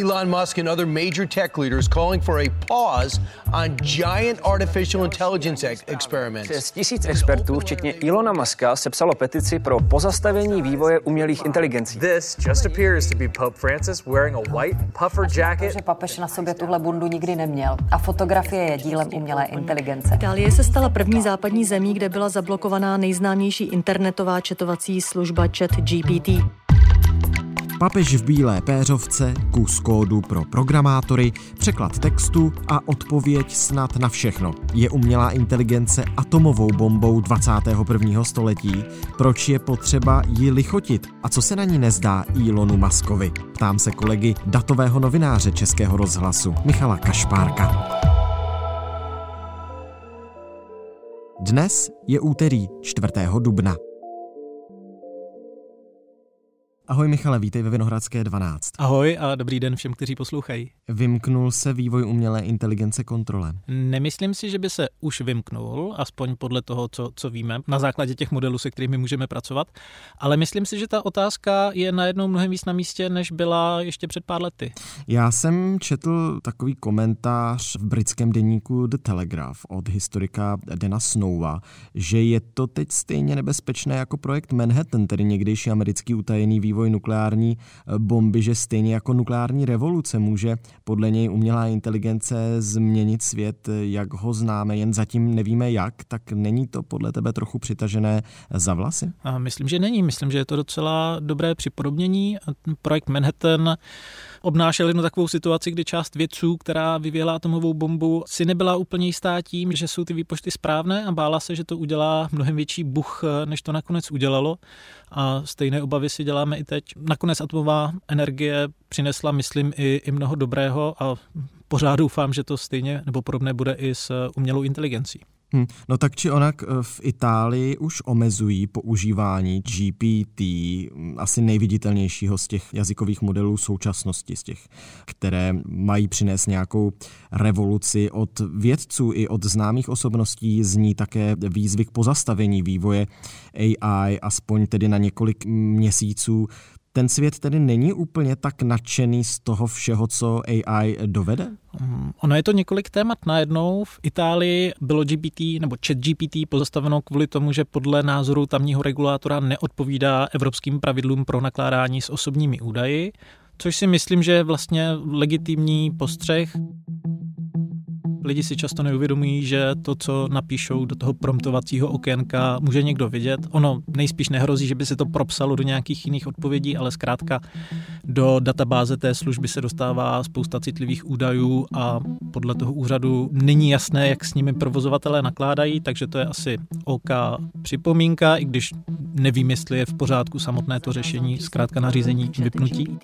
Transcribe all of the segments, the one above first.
Elon Musk and other major tech leaders calling for a pause on giant artificial intelligence ex- experiments. Přes tisíc expertů, včetně Ilona Muska, sepsalo petici pro pozastavení vývoje umělých inteligencí. This just appears to be Pope Francis wearing a white puffer jacket. že papež na sobě tuhle bundu nikdy neměl a fotografie je dílem umělé inteligence. Itálie se stala první západní zemí, kde byla zablokovaná nejznámější internetová četovací služba ChatGPT. Papež v bílé péřovce, kus kódu pro programátory, překlad textu a odpověď snad na všechno. Je umělá inteligence atomovou bombou 21. století? Proč je potřeba ji lichotit? A co se na ní nezdá Elonu Maskovi? Ptám se kolegy datového novináře Českého rozhlasu Michala Kašpárka. Dnes je úterý 4. dubna. Ahoj Michale, vítej ve Vinohradské 12. Ahoj a dobrý den všem, kteří poslouchají. Vymknul se vývoj umělé inteligence kontrole. Nemyslím si, že by se už vymknul, aspoň podle toho, co, co víme, na základě těch modelů, se kterými můžeme pracovat, ale myslím si, že ta otázka je najednou mnohem víc na místě, než byla ještě před pár lety. Já jsem četl takový komentář v britském deníku The Telegraph od historika Dena Snowa, že je to teď stejně nebezpečné jako projekt Manhattan, tedy někdejší americký utajený vývoj nukleární bomby, že stejně jako nukleární revoluce může podle něj umělá inteligence změnit svět, jak ho známe, jen zatím nevíme jak, tak není to podle tebe trochu přitažené za vlasy? A myslím, že není. Myslím, že je to docela dobré připodobnění. Projekt Manhattan obnášel jednu takovou situaci, kdy část vědců, která vyvěla atomovou bombu, si nebyla úplně jistá tím, že jsou ty výpočty správné a bála se, že to udělá mnohem větší buch, než to nakonec udělalo. A stejné obavy si děláme i teď. Nakonec atomová energie přinesla, myslím, i, i mnoho dobrého a pořád doufám, že to stejně nebo podobné bude i s umělou inteligencí. Hmm. No tak či onak v Itálii už omezují používání GPT, asi nejviditelnějšího z těch jazykových modelů současnosti, z těch, které mají přinést nějakou revoluci od vědců i od známých osobností, zní také výzvy k pozastavení vývoje AI, aspoň tedy na několik měsíců. Ten svět tedy není úplně tak nadšený z toho všeho, co AI dovede? Ono je to několik témat najednou. V Itálii bylo GPT nebo chat GPT pozastaveno kvůli tomu, že podle názoru tamního regulátora neodpovídá evropským pravidlům pro nakládání s osobními údaji, což si myslím, že je vlastně legitimní postřeh lidi si často neuvědomují, že to, co napíšou do toho promptovacího okénka, může někdo vidět. Ono nejspíš nehrozí, že by se to propsalo do nějakých jiných odpovědí, ale zkrátka do databáze té služby se dostává spousta citlivých údajů a podle toho úřadu není jasné, jak s nimi provozovatelé nakládají, takže to je asi OK připomínka, i když nevím, jestli je v pořádku samotné to řešení, zkrátka nařízení vypnutí.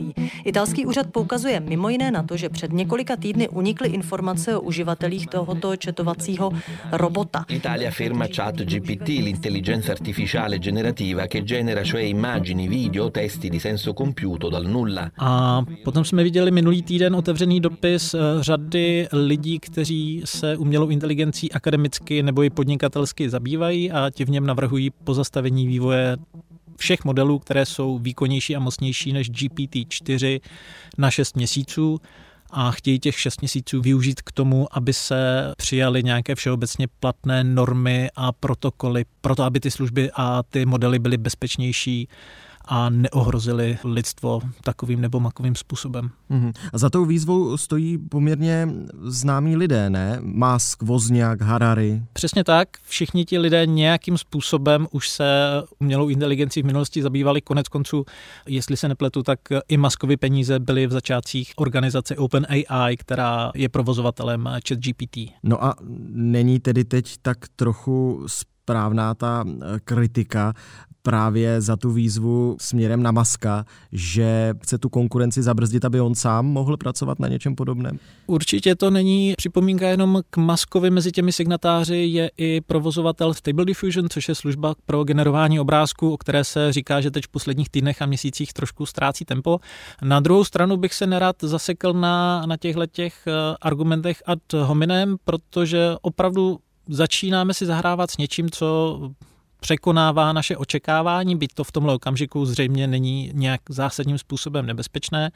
Italský úřad poukazuje mimo jiné na to, že před několika týdny unikly informace o uživatelích tohoto četovacího robota. L'Italia firma ChatGPT, l'intelligenza artificiale generativa che genera cioè immagini, video, testi di senso compiuto dal nulla. A potom jsme viděli minulý týden otevřený dopis řady lidí, kteří se umělou inteligencí akademicky nebo i podnikatelsky zabývají a ti v něm navrhují pozastavení vývoje všech modelů, které jsou výkonnější a mocnější než GPT-4 na 6 měsíců a chtějí těch 6 měsíců využít k tomu, aby se přijaly nějaké všeobecně platné normy a protokoly, proto aby ty služby a ty modely byly bezpečnější a neohrozili lidstvo takovým nebo makovým způsobem. Mm-hmm. A za tou výzvou stojí poměrně známí lidé, ne? Musk, Wozniak, Harari. Přesně tak. Všichni ti lidé nějakým způsobem už se umělou inteligencí v minulosti zabývali. Konec konců, jestli se nepletu, tak i Muskovi peníze byly v začátcích organizace OpenAI, která je provozovatelem ChatGPT. No a není tedy teď tak trochu správná ta kritika právě za tu výzvu směrem na Maska, že chce tu konkurenci zabrzdit, aby on sám mohl pracovat na něčem podobném? Určitě to není připomínka jenom k Maskovi. Mezi těmi signatáři je i provozovatel Stable Diffusion, což je služba pro generování obrázků, o které se říká, že teď v posledních týdnech a měsících trošku ztrácí tempo. Na druhou stranu bych se nerad zasekl na, na těchto těch argumentech ad hominem, protože opravdu začínáme si zahrávat s něčím, co překonává naše očekávání, byť to v tomhle okamžiku zřejmě není nějak zásadním způsobem nebezpečné.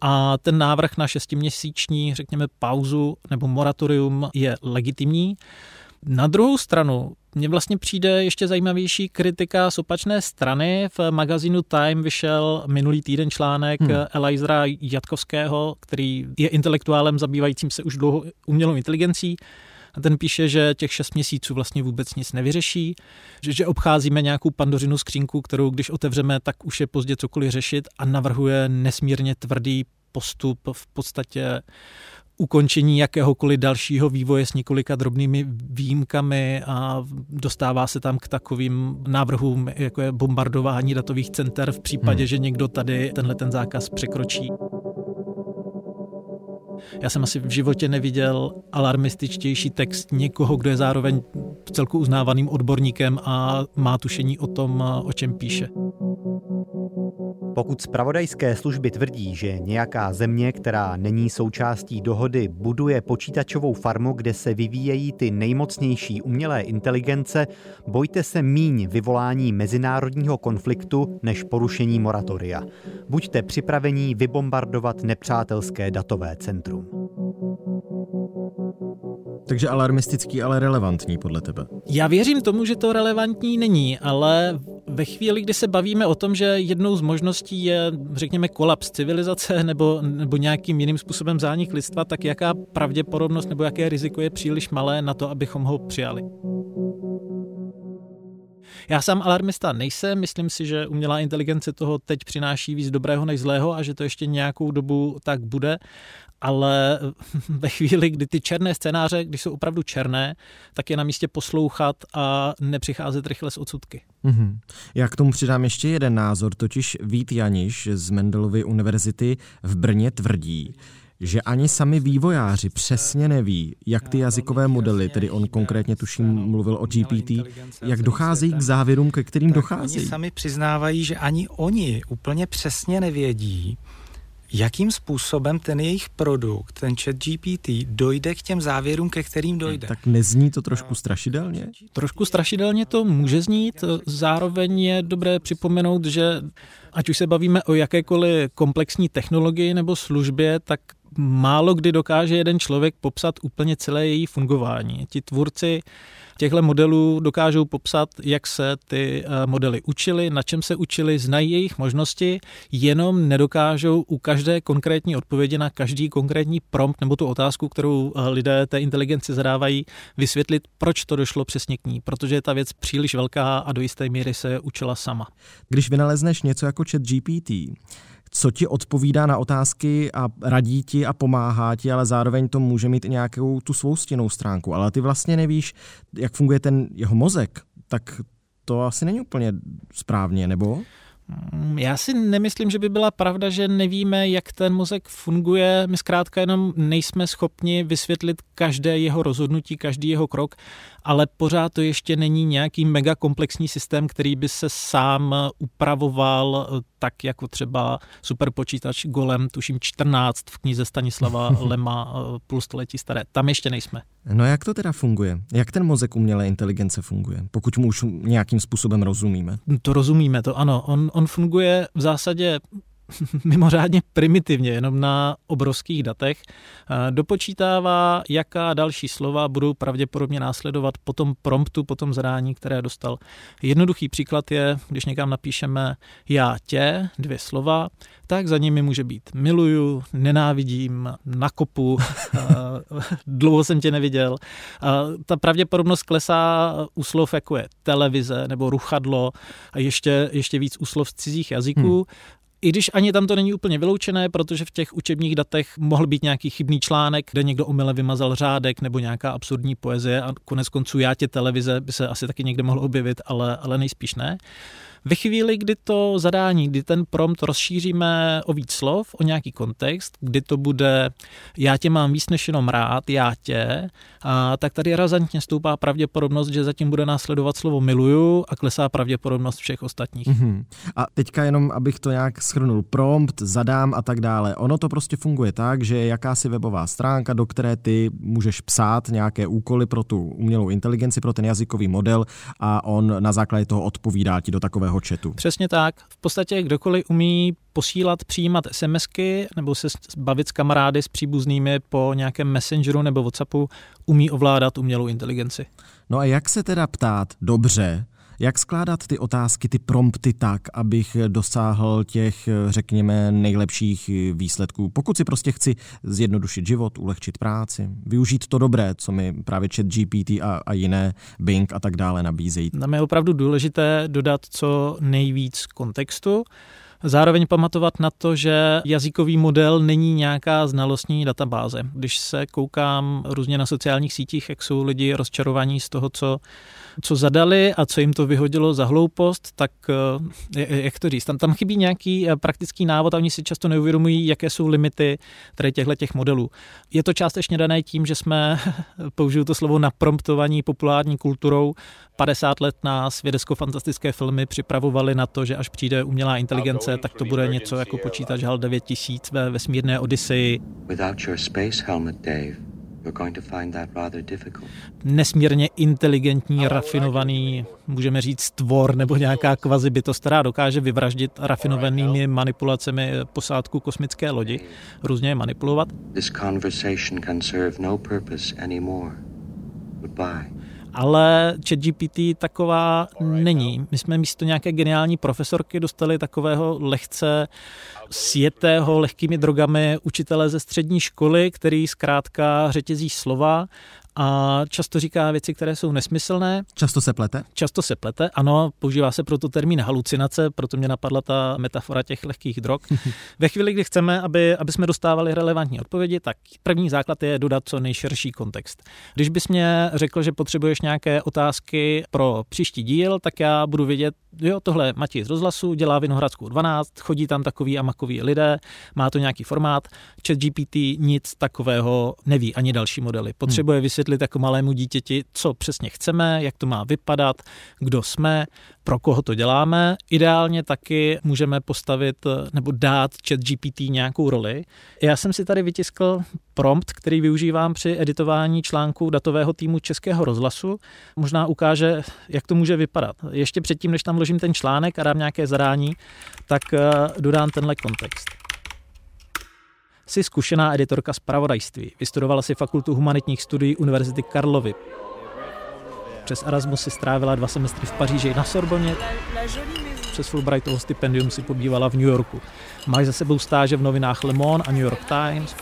A ten návrh na šestiměsíční, řekněme, pauzu nebo moratorium je legitimní. Na druhou stranu, mně vlastně přijde ještě zajímavější kritika z opačné strany. V magazínu Time vyšel minulý týden článek hmm. Elizra Jatkovského, který je intelektuálem zabývajícím se už dlouho umělou inteligencí. A ten píše, že těch šest měsíců vlastně vůbec nic nevyřeší, že, že obcházíme nějakou pandořinu skřínku, kterou když otevřeme, tak už je pozdě cokoliv řešit a navrhuje nesmírně tvrdý postup v podstatě ukončení jakéhokoliv dalšího vývoje s několika drobnými výjimkami a dostává se tam k takovým návrhům, jako je bombardování datových center v případě, hmm. že někdo tady tenhle ten zákaz překročí. Já jsem asi v životě neviděl alarmističtější text někoho, kdo je zároveň celku uznávaným odborníkem a má tušení o tom, o čem píše. Pokud zpravodajské služby tvrdí, že nějaká země, která není součástí dohody, buduje počítačovou farmu, kde se vyvíjejí ty nejmocnější umělé inteligence, bojte se míň vyvolání mezinárodního konfliktu než porušení moratoria. Buďte připravení vybombardovat nepřátelské datové centrum. Takže alarmistický, ale relevantní podle tebe. Já věřím tomu, že to relevantní není, ale ve chvíli, kdy se bavíme o tom, že jednou z možností je, řekněme, kolaps civilizace nebo, nebo nějakým jiným způsobem zánik lidstva, tak jaká pravděpodobnost nebo jaké riziko je příliš malé na to, abychom ho přijali? Já sám alarmista nejsem, myslím si, že umělá inteligence toho teď přináší víc dobrého než zlého a že to ještě nějakou dobu tak bude, ale ve chvíli, kdy ty černé scénáře, když jsou opravdu černé, tak je na místě poslouchat a nepřicházet rychle s odsudky. Mm-hmm. Já k tomu přidám ještě jeden názor, totiž Vít Janiš z Mendelovy univerzity v Brně tvrdí, že ani sami vývojáři přesně neví, jak ty jazykové modely, tedy on konkrétně tuším mluvil o GPT, jak docházejí k závěrům, ke kterým docházejí. Oni sami přiznávají, že ani oni úplně přesně nevědí, jakým způsobem ten jejich produkt, ten chat GPT, dojde k těm závěrům, ke kterým dojde. Tak nezní to trošku strašidelně? Trošku strašidelně to může znít, zároveň je dobré připomenout, že ať už se bavíme o jakékoliv komplexní technologii nebo službě, tak málo kdy dokáže jeden člověk popsat úplně celé její fungování. Ti tvůrci těchto modelů dokážou popsat, jak se ty eh, modely učily, na čem se učili, znají jejich možnosti, jenom nedokážou u každé konkrétní odpovědi na každý konkrétní prompt nebo tu otázku, kterou eh, lidé té inteligenci zadávají, vysvětlit, proč to došlo přesně k ní, protože je ta věc příliš velká a do jisté míry se učila sama. Když vynalezneš něco jako chat GPT, co ti odpovídá na otázky a radí ti a pomáhá ti, ale zároveň to může mít i nějakou tu svou stěnou stránku. Ale ty vlastně nevíš, jak funguje ten jeho mozek, tak to asi není úplně správně, nebo? Mm, já si nemyslím, že by byla pravda, že nevíme, jak ten mozek funguje. My zkrátka jenom nejsme schopni vysvětlit každé jeho rozhodnutí, každý jeho krok, ale pořád to ještě není nějaký mega komplexní systém, který by se sám upravoval eh, tak jako třeba superpočítač Golem, tuším 14 v knize Stanislava Lema eh, půl století staré. Tam ještě nejsme. No jak to teda funguje? Jak ten mozek umělé inteligence funguje, pokud mu už nějakým způsobem rozumíme? To rozumíme, to ano. On, on funguje v zásadě mimořádně primitivně, jenom na obrovských datech, dopočítává, jaká další slova budou pravděpodobně následovat po tom promptu, po tom zadání, které dostal. Jednoduchý příklad je, když někam napíšeme já tě, dvě slova, tak za nimi může být miluju, nenávidím, nakopu, dlouho jsem tě neviděl. Ta pravděpodobnost klesá u slov, jako je televize nebo ruchadlo a ještě, ještě víc u slov z cizích jazyků. I když ani tam to není úplně vyloučené, protože v těch učebních datech mohl být nějaký chybný článek, kde někdo omyle vymazal řádek nebo nějaká absurdní poezie a konec konců já tě televize by se asi taky někde mohl objevit, ale, ale nejspíš ne. Ve chvíli, kdy to zadání, kdy ten prompt rozšíříme o víc slov, o nějaký kontext, kdy to bude já tě mám víc než jenom rád, já tě, a, tak tady razantně stoupá pravděpodobnost, že zatím bude následovat slovo miluju a klesá pravděpodobnost všech ostatních. Mm-hmm. A teďka jenom, abych to nějak schrnul, prompt, zadám a tak dále. Ono to prostě funguje tak, že jakási webová stránka, do které ty můžeš psát nějaké úkoly pro tu umělou inteligenci, pro ten jazykový model a on na základě toho odpovídá ti do takového chatu. Přesně tak. V podstatě kdokoliv umí posílat, přijímat SMSky nebo se bavit s kamarády, s příbuznými po nějakém messengeru nebo Whatsappu, umí ovládat umělou inteligenci. No a jak se teda ptát dobře, jak skládat ty otázky, ty prompty tak, abych dosáhl těch, řekněme, nejlepších výsledků? Pokud si prostě chci zjednodušit život, ulehčit práci, využít to dobré, co mi právě chat GPT a, a jiné, Bing a tak dále nabízejí. Nám je opravdu důležité dodat co nejvíc kontextu, Zároveň pamatovat na to, že jazykový model není nějaká znalostní databáze. Když se koukám různě na sociálních sítích, jak jsou lidi rozčarovaní z toho, co co zadali a co jim to vyhodilo za hloupost, tak eh, jak to říct, tam, tam chybí nějaký eh, praktický návod a oni si často neuvědomují, jaké jsou limity tady těchto těch modelů. Je to částečně dané tím, že jsme, použiju to slovo, napromptovaní populární kulturou. 50 let nás vědecko-fantastické filmy připravovali na to, že až přijde umělá inteligence, tak to bude něco jako počítač HAL 9000 ve vesmírné Odyssey. Without your space helmet, Dave. Nesmírně inteligentní, rafinovaný, můžeme říct, tvor nebo nějaká kvazi bytost, která dokáže vyvraždit rafinovanými manipulacemi posádku kosmické lodi, různě je manipulovat. This conversation can serve no purpose anymore. Goodbye ale ChatGPT taková není. My jsme místo nějaké geniální profesorky dostali takového lehce sjetého lehkými drogami učitele ze střední školy, který zkrátka řetězí slova a často říká věci, které jsou nesmyslné. Často se plete? Často se plete, ano, používá se proto termín halucinace, proto mě napadla ta metafora těch lehkých drog. Ve chvíli, kdy chceme, aby, aby jsme dostávali relevantní odpovědi, tak první základ je dodat co nejširší kontext. Když bys mě řekl, že potřebuješ nějaké otázky pro příští díl, tak já budu vědět, jo, tohle Matěj z rozhlasu, dělá Vinohradskou 12, chodí tam takový a makový lidé, má to nějaký formát. Chat GPT nic takového neví, ani další modely. Potřebuje vysvětlit jako malému dítěti, co přesně chceme, jak to má vypadat, kdo jsme, pro koho to děláme. Ideálně taky můžeme postavit nebo dát chat GPT nějakou roli. Já jsem si tady vytiskl prompt, který využívám při editování článku datového týmu Českého rozhlasu. Možná ukáže, jak to může vypadat. Ještě předtím, než tam vložím ten článek a dám nějaké zadání, tak eh, dodám tenhle kontext. Jsi zkušená editorka z pravodajství. Vystudovala si fakultu humanitních studií Univerzity Karlovy. Přes Erasmus si strávila dva semestry v Paříži na Sorboně. Přes Fulbrightovo stipendium si pobývala v New Yorku. Máš za sebou stáže v novinách Le Monde a New York Times.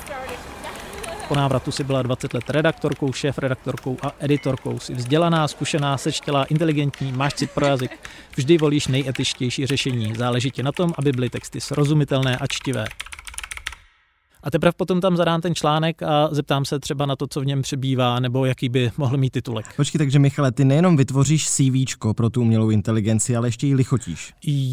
Po návratu si byla 20 let redaktorkou, šéf-redaktorkou a editorkou. Jsi vzdělaná, zkušená, sečtělá, inteligentní, máš cit pro jazyk. Vždy volíš nejetičtější řešení. Záleží ti na tom, aby byly texty srozumitelné a čtivé a teprve potom tam zadám ten článek a zeptám se třeba na to, co v něm přebývá, nebo jaký by mohl mít titulek. Počkej, takže Michale, ty nejenom vytvoříš CV pro tu umělou inteligenci, ale ještě ji lichotíš.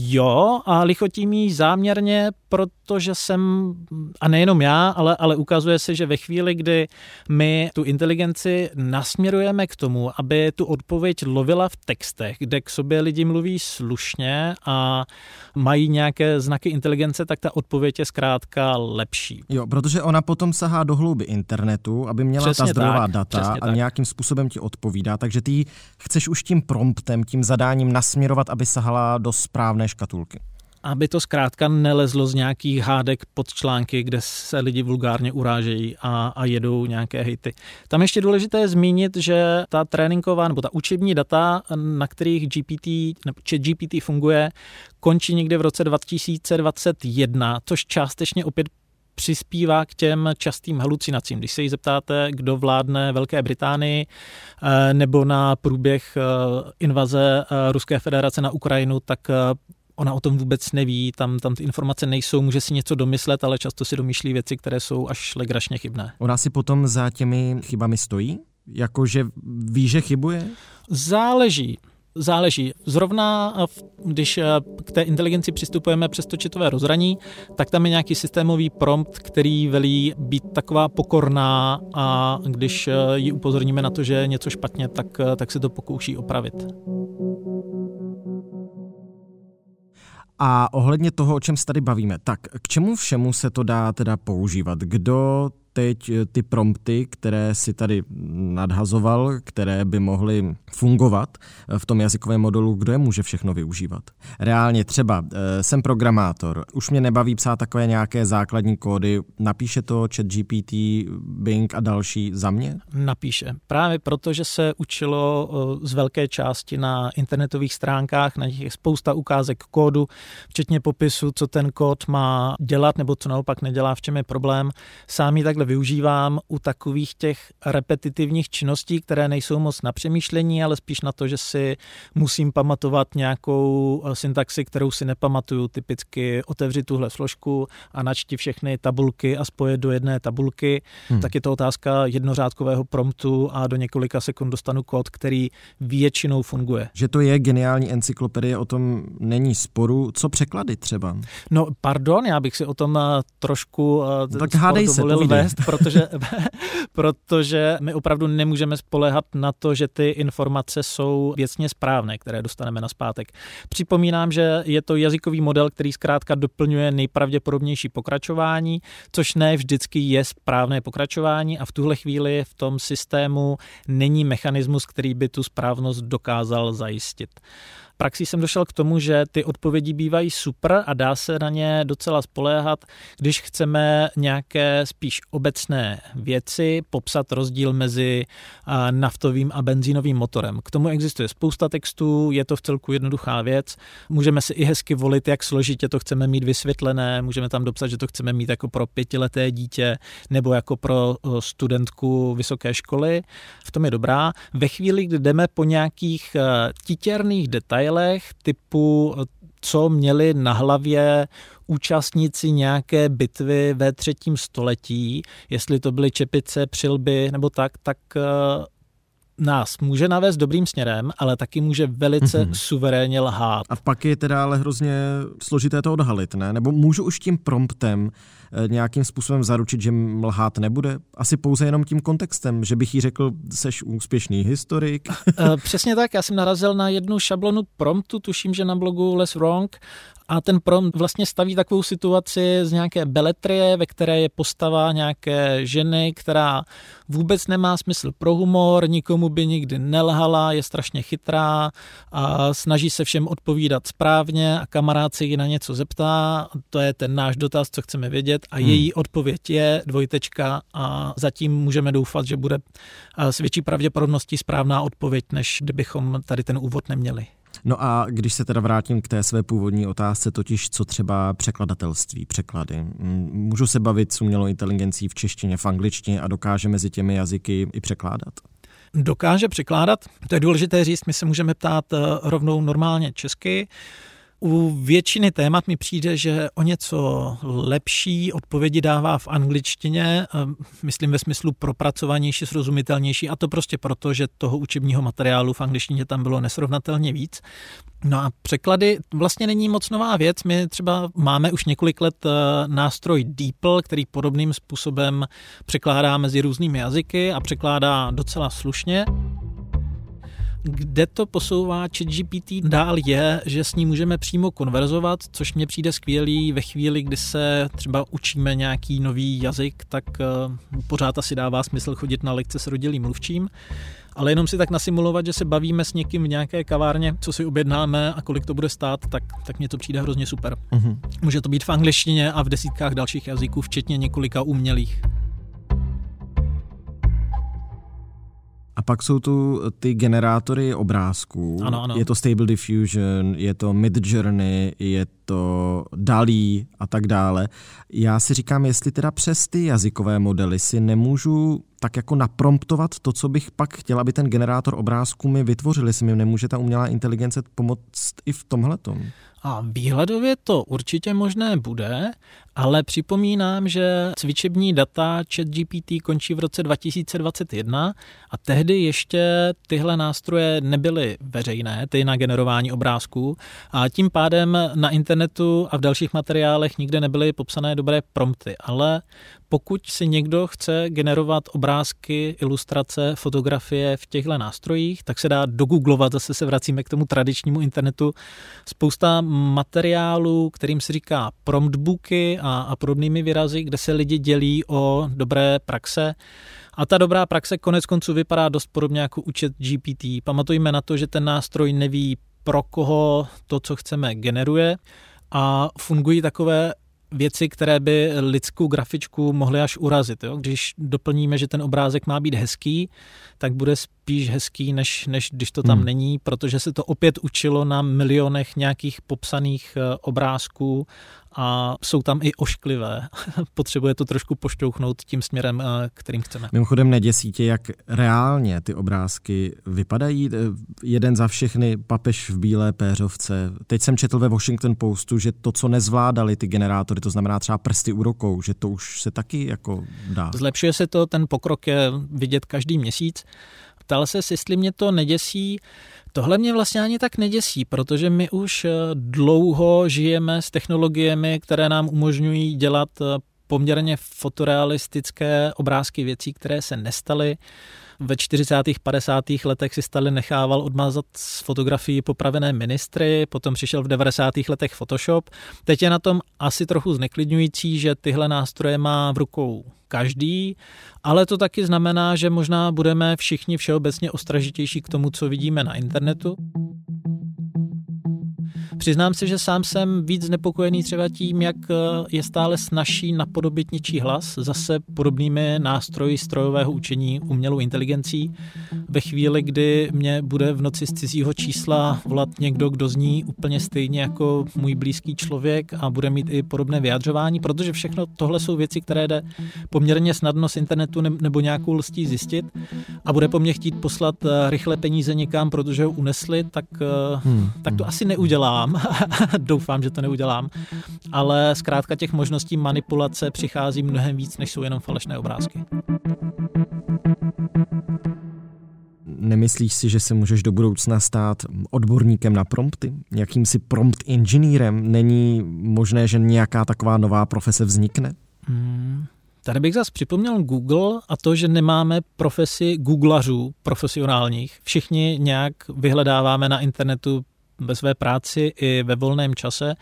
Jo, a lichotím ji záměrně, protože jsem, a nejenom já, ale, ale ukazuje se, že ve chvíli, kdy my tu inteligenci nasměrujeme k tomu, aby tu odpověď lovila v textech, kde k sobě lidi mluví slušně a mají nějaké znaky inteligence, tak ta odpověď je zkrátka lepší. Jo, protože ona potom sahá do hlouby internetu, aby měla přesně ta zdrojová tak, data a tak. nějakým způsobem ti odpovídá, takže ty chceš už tím promptem, tím zadáním nasměrovat, aby sahala do správné škatulky aby to zkrátka nelezlo z nějakých hádek pod články, kde se lidi vulgárně urážejí a, a jedou nějaké hejty. Tam ještě důležité je zmínit, že ta tréninková nebo ta učební data, na kterých GPT nebo GPT funguje, končí někde v roce 2021, což částečně opět přispívá k těm častým halucinacím. Když se jí zeptáte, kdo vládne Velké Británii eh, nebo na průběh eh, invaze eh, Ruské federace na Ukrajinu, tak ona o tom vůbec neví, tam, tam ty informace nejsou, může si něco domyslet, ale často si domýšlí věci, které jsou až legračně chybné. Ona si potom za těmi chybami stojí? Jakože ví, že chybuje? Záleží. Záleží. Zrovna, když k té inteligenci přistupujeme přes to četové rozhraní, tak tam je nějaký systémový prompt, který velí být taková pokorná a když ji upozorníme na to, že je něco špatně, tak, tak se to pokouší opravit. A ohledně toho, o čem se tady bavíme, tak k čemu všemu se to dá teda používat? Kdo teď eh, ty prompty, které si tady nadhazoval, které by mohly fungovat eh, v tom jazykovém modelu, kdo je může všechno využívat. Reálně třeba eh, jsem programátor, už mě nebaví psát takové nějaké základní kódy, napíše to chat GPT, Bing a další za mě? Napíše. Právě proto, že se učilo z velké části na internetových stránkách, na nich je spousta ukázek kódu, včetně popisu, co ten kód má dělat, nebo co naopak nedělá, v čem je problém. Sám tak takhle využívám u takových těch repetitivních činností, které nejsou moc na přemýšlení, ale spíš na to, že si musím pamatovat nějakou eh, syntaxi, kterou si nepamatuju. Typicky otevři tuhle složku a načti všechny tabulky a spojit do jedné tabulky. Hmm. Tak je to otázka jednořádkového promptu a do několika sekund dostanu kód, který většinou funguje. Že to je geniální encyklopedie, o tom není sporu. Co překlady třeba? No, pardon, já bych si o tom eh, trošku no, tak hádej se, vést, protože, protože my opravdu nemůžeme spolehat na to, že ty informace jsou věcně správné, které dostaneme na zpátek. Připomínám, že je to jazykový model, který zkrátka doplňuje nejpravděpodobnější pokračování, což ne vždycky je správné pokračování a v tuhle chvíli v tom systému není mechanismus, který by tu správnost dokázal zajistit praxi jsem došel k tomu, že ty odpovědi bývají super a dá se na ně docela spoléhat, když chceme nějaké spíš obecné věci, popsat rozdíl mezi naftovým a benzínovým motorem. K tomu existuje spousta textů, je to v celku jednoduchá věc. Můžeme si i hezky volit, jak složitě to chceme mít vysvětlené, můžeme tam dopsat, že to chceme mít jako pro pětileté dítě nebo jako pro studentku vysoké školy. V tom je dobrá. Ve chvíli, kdy jdeme po nějakých titěrných detailech, detailech typu, co měli na hlavě účastníci nějaké bitvy ve třetím století, jestli to byly čepice, přilby nebo tak, tak nás může navést dobrým směrem, ale taky může velice mm-hmm. suverénně lhát. A pak je teda ale hrozně složité to odhalit, ne? Nebo můžu už tím promptem eh, nějakým způsobem zaručit, že lhát nebude? Asi pouze jenom tím kontextem, že bych jí řekl, seš úspěšný historik. Eh, přesně tak, já jsem narazil na jednu šablonu promptu, tuším, že na blogu Less Wrong a ten prompt vlastně staví takovou situaci z nějaké beletrie, ve které je postava nějaké ženy, která vůbec nemá smysl pro humor, nikomu by nikdy nelhala, je strašně chytrá a snaží se všem odpovídat správně a kamarád se jí na něco zeptá, to je ten náš dotaz, co chceme vědět a hmm. její odpověď je dvojtečka a zatím můžeme doufat, že bude s větší pravděpodobností správná odpověď, než kdybychom tady ten úvod neměli. No a když se teda vrátím k té své původní otázce, totiž co třeba překladatelství, překlady. Můžu se bavit s umělou inteligencí v češtině, v angličtině a dokáže mezi těmi jazyky i překládat? Dokáže překládat, to je důležité říct, my se můžeme ptát eh, rovnou normálně česky, u většiny témat mi přijde, že o něco lepší odpovědi dává v angličtině, ehm, myslím ve smyslu propracovanější, srozumitelnější a to prostě proto, že toho učebního materiálu v angličtině tam bylo nesrovnatelně víc. No a překlady vlastně není moc nová věc. My třeba máme už několik let eh, nástroj DeepL, který podobným způsobem překládá mezi různými jazyky a překládá docela slušně. Kde to posouvá ChatGPT dál je, že s ní můžeme přímo konverzovat, což mně přijde skvělý ve chvíli, kdy se třeba učíme nějaký nový jazyk, tak eh, pořád asi dává smysl chodit na lekce s rodilým mluvčím ale jenom si tak nasimulovat, že se bavíme s někým v nějaké kavárně, co si objednáme a kolik to bude stát, tak, tak mně to přijde hrozně super. Mm-hmm. Může to být v angličtině a v desítkách dalších jazyků, včetně několika umělých. A pak jsou tu ty generátory obrázků. Ano, ano. Je to Stable Diffusion, je to Midjourney, je to DALI a tak dále. Já si říkám, jestli teda přes ty jazykové modely si nemůžu tak jako napromptovat to, co bych pak chtěl, aby ten generátor obrázků mi vytvořil, jestli mi nemůže ta umělá inteligence pomoct i v tomhletom. A výhledově to určitě možné bude, ale připomínám, že cvičební data ChatGPT končí v roce 2021 a tehdy ještě tyhle nástroje nebyly veřejné, ty na generování obrázků. A tím pádem na internetu a v dalších materiálech nikde nebyly popsané dobré prompty, ale pokud si někdo chce generovat obrázky, ilustrace, fotografie v těchto nástrojích, tak se dá dogooglovat, zase se vracíme k tomu tradičnímu internetu, spousta materiálů, kterým se říká promptbooky a, a podobnými výrazy, kde se lidi dělí o dobré praxe. A ta dobrá praxe konec konců vypadá dost podobně jako účet GPT. Pamatujme na to, že ten nástroj neví, pro koho to, co chceme, generuje a fungují takové věci, které by lidskou grafičku mohly až urazit. Jo? Když doplníme, že ten obrázek má být hezký, tak bude spíš hezký, než, než když to tam hmm. není, protože se to opět učilo na milionech nějakých popsaných eh, obrázků a jsou tam i ošklivé. Potřebuje to trošku pošťouchnout tím směrem, eh, kterým chceme. Mimochodem neděsí tě, jak reálně ty obrázky vypadají. Eh, jeden za všechny papež v bílé péřovce. Teď jsem četl ve Washington Postu, že to, co nezvládali ty generátory, to znamená třeba prsty u rukou, že to už se taky jako dá. Zlepšuje se to, ten pokrok je vidět každý měsíc. Ptal se, jestli mě to neděsí. Tohle mě vlastně ani tak neděsí, protože my už eh, dlouho žijeme s technologiemi, které nám umožňují dělat eh, poměrně fotorealistické obrázky věcí, které se nestaly. Ve 40. 50. letech si Stalin nechával odmázat z fotografií popravené ministry, potom přišel v 90. letech Photoshop. Teď je na tom asi trochu zneklidňující, že tyhle nástroje má v rukou každý, ale to taky znamená, že možná budeme všichni všeobecně ostražitější k tomu, co vidíme na internetu. Přiznám se, že sám jsem víc znepokojený třeba tím, jak eh, je stále snažší napodobit něčí hlas, zase podobnými nástroji strojového učení umělou inteligencí. Ve chvíli, kdy mě bude v noci z cizího čísla volat někdo, kdo zní úplně stejně jako můj blízký člověk a bude mít i podobné vyjadřování, protože všechno tohle jsou věci, které jde poměrně snadno z internetu nebo nějakou lstí zjistit a bude po mně chtít poslat eh, rychle peníze někam, protože ho unesli, tak, eh, hmm. tak to asi neudělám neudělám. Doufám, že to neudělám. Ale zkrátka těch možností manipulace přichází mnohem víc, než jsou jenom falešné obrázky. Nemyslíš si, že se můžeš do budoucna stát odborníkem na prompty? Jakýmsi prompt inženýrem? Není možné, že nějaká taková nová profese vznikne? Hmm. Tady bych zase připomněl Google a to, že nemáme profesi googlařů profesionálních. Všichni nějak vyhledáváme na internetu ve své práci i ve volném čase.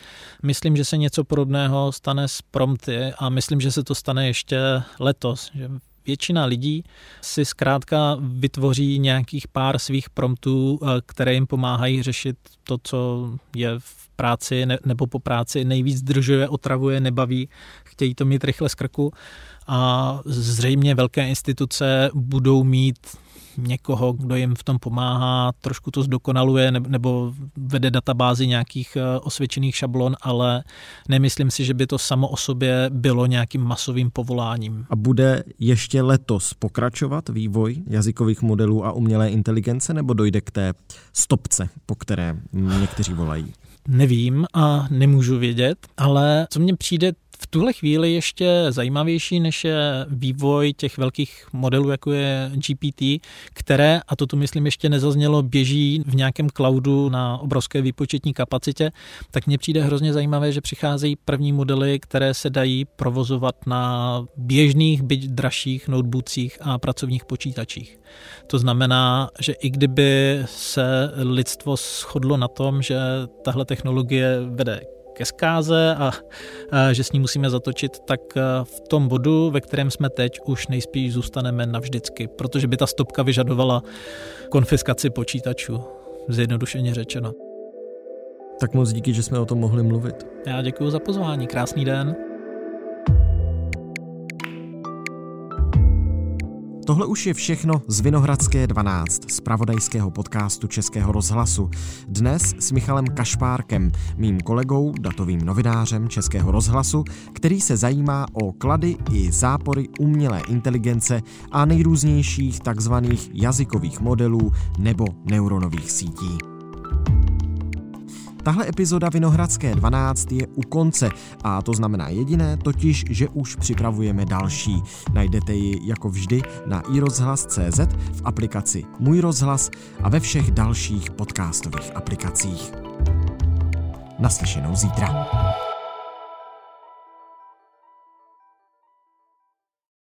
Myslím, že se něco podobného stane s prompty a myslím, že se to stane ještě letos. Že většina lidí si zkrátka vytvoří nějakých pár svých promptů, eh, které jim pomáhají řešit to, co je v práci nebo po práci nejvíc zdržuje, otravuje, nebaví, chtějí to mít rychle z krku a zřejmě velké instituce budou mít někoho, kdo jim v tom pomáhá, trošku to zdokonaluje nebo vede databázi nějakých eh, osvědčených šablon, ale nemyslím si, že by to samo o sobě bylo nějakým masovým povoláním. A bude ještě letos pokračovat vývoj jazykových modelů a umělé inteligence, nebo dojde k té stopce, po které někteří volají? Nevím a nemůžu vědět, ale co mně přijde v tuhle chvíli ještě zajímavější, než je vývoj těch velkých modelů, jako je GPT, které, a to tu myslím ještě nezaznělo, běží v nějakém cloudu na obrovské výpočetní kapacitě, tak mně přijde hrozně zajímavé, že přicházejí první modely, které se dají provozovat na běžných, byť dražších notebookcích a pracovních počítačích. To znamená, že i kdyby se lidstvo shodlo na tom, že tahle technologie vede ke zkáze a, a že s ní musíme zatočit, tak v tom bodu, ve kterém jsme teď, už nejspíš zůstaneme navždycky, protože by ta stopka vyžadovala konfiskaci počítačů, zjednodušeně řečeno. Tak moc díky, že jsme o tom mohli mluvit. Já děkuji za pozvání, krásný den. Tohle už je všechno z Vinohradské 12, z pravodajského podcastu Českého rozhlasu. Dnes s Michalem Kašpárkem, mým kolegou, datovým novinářem Českého rozhlasu, který se zajímá o klady i zápory umělé inteligence a nejrůznějších takzvaných jazykových modelů nebo neuronových sítí. Tahle epizoda Vinohradské 12 je u konce a to znamená jediné, totiž, že už připravujeme další. Najdete ji jako vždy na iRozhlas.cz, v aplikaci Můj rozhlas a ve všech dalších podcastových aplikacích. Naslyšenou zítra.